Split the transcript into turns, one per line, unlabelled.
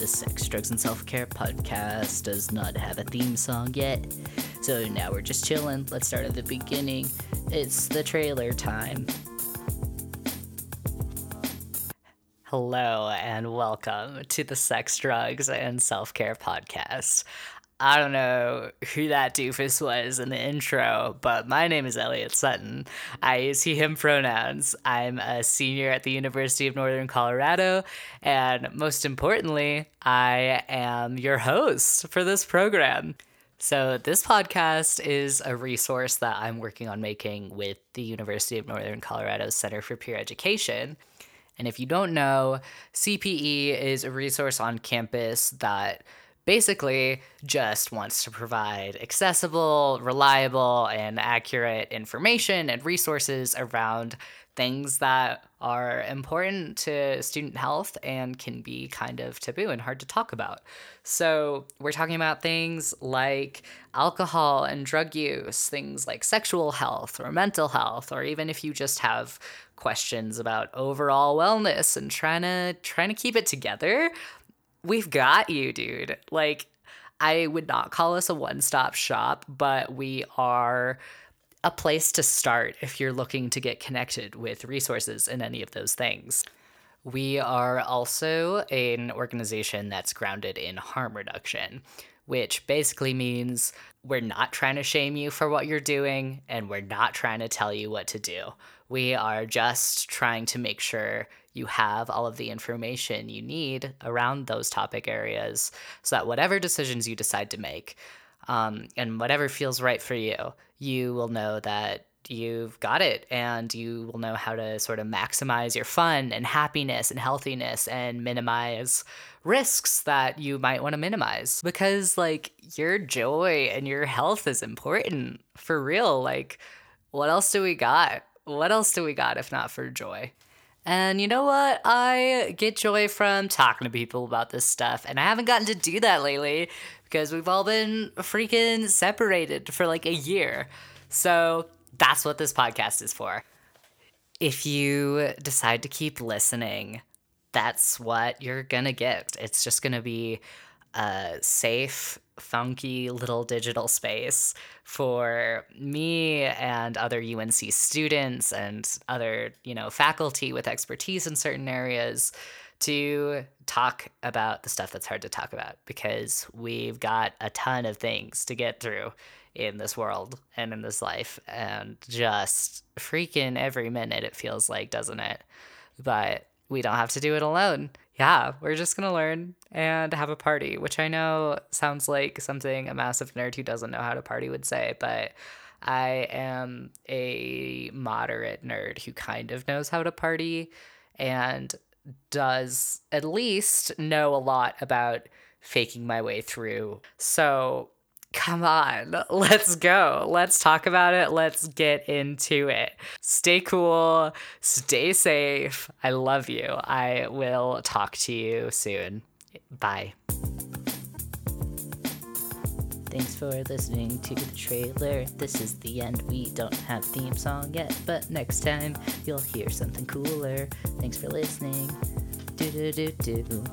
The Sex, Drugs, and Self Care podcast does not have a theme song yet. So now we're just chilling. Let's start at the beginning. It's the trailer time. Hello, and welcome to the Sex, Drugs, and Self Care podcast. I don't know who that doofus was in the intro, but my name is Elliot Sutton. I use he, him pronouns. I'm a senior at the University of Northern Colorado, and most importantly, I am your host for this program. So, this podcast is a resource that I'm working on making with the University of Northern Colorado Center for Peer Education. And if you don't know, CPE is a resource on campus that basically just wants to provide accessible, reliable, and accurate information and resources around things that are important to student health and can be kind of taboo and hard to talk about. So, we're talking about things like alcohol and drug use, things like sexual health or mental health, or even if you just have questions about overall wellness and trying to trying to keep it together, we've got you, dude. Like, I would not call us a one stop shop, but we are a place to start if you're looking to get connected with resources in any of those things. We are also an organization that's grounded in harm reduction, which basically means we're not trying to shame you for what you're doing and we're not trying to tell you what to do. We are just trying to make sure you have all of the information you need around those topic areas so that whatever decisions you decide to make um, and whatever feels right for you, you will know that you've got it and you will know how to sort of maximize your fun and happiness and healthiness and minimize risks that you might want to minimize because like your joy and your health is important for real like what else do we got what else do we got if not for joy and you know what? I get joy from talking to people about this stuff. And I haven't gotten to do that lately because we've all been freaking separated for like a year. So that's what this podcast is for. If you decide to keep listening, that's what you're going to get. It's just going to be a safe, funky little digital space for me and other UNC students and other, you know, faculty with expertise in certain areas to talk about the stuff that's hard to talk about because we've got a ton of things to get through in this world and in this life and just freaking every minute it feels like, doesn't it? But we don't have to do it alone yeah, we're just gonna learn and have a party, which I know sounds like something a massive nerd who doesn't know how to party would say, but I am a moderate nerd who kind of knows how to party and does at least know a lot about faking my way through. So come on, let's go. Let's talk about it. Let's get into it. Stay cool, stay safe. I love you. I will talk to you soon. Bye. Thanks for listening to the trailer. This is the end. We don't have theme song yet, but next time you'll hear something cooler. Thanks for listening. Do do do do.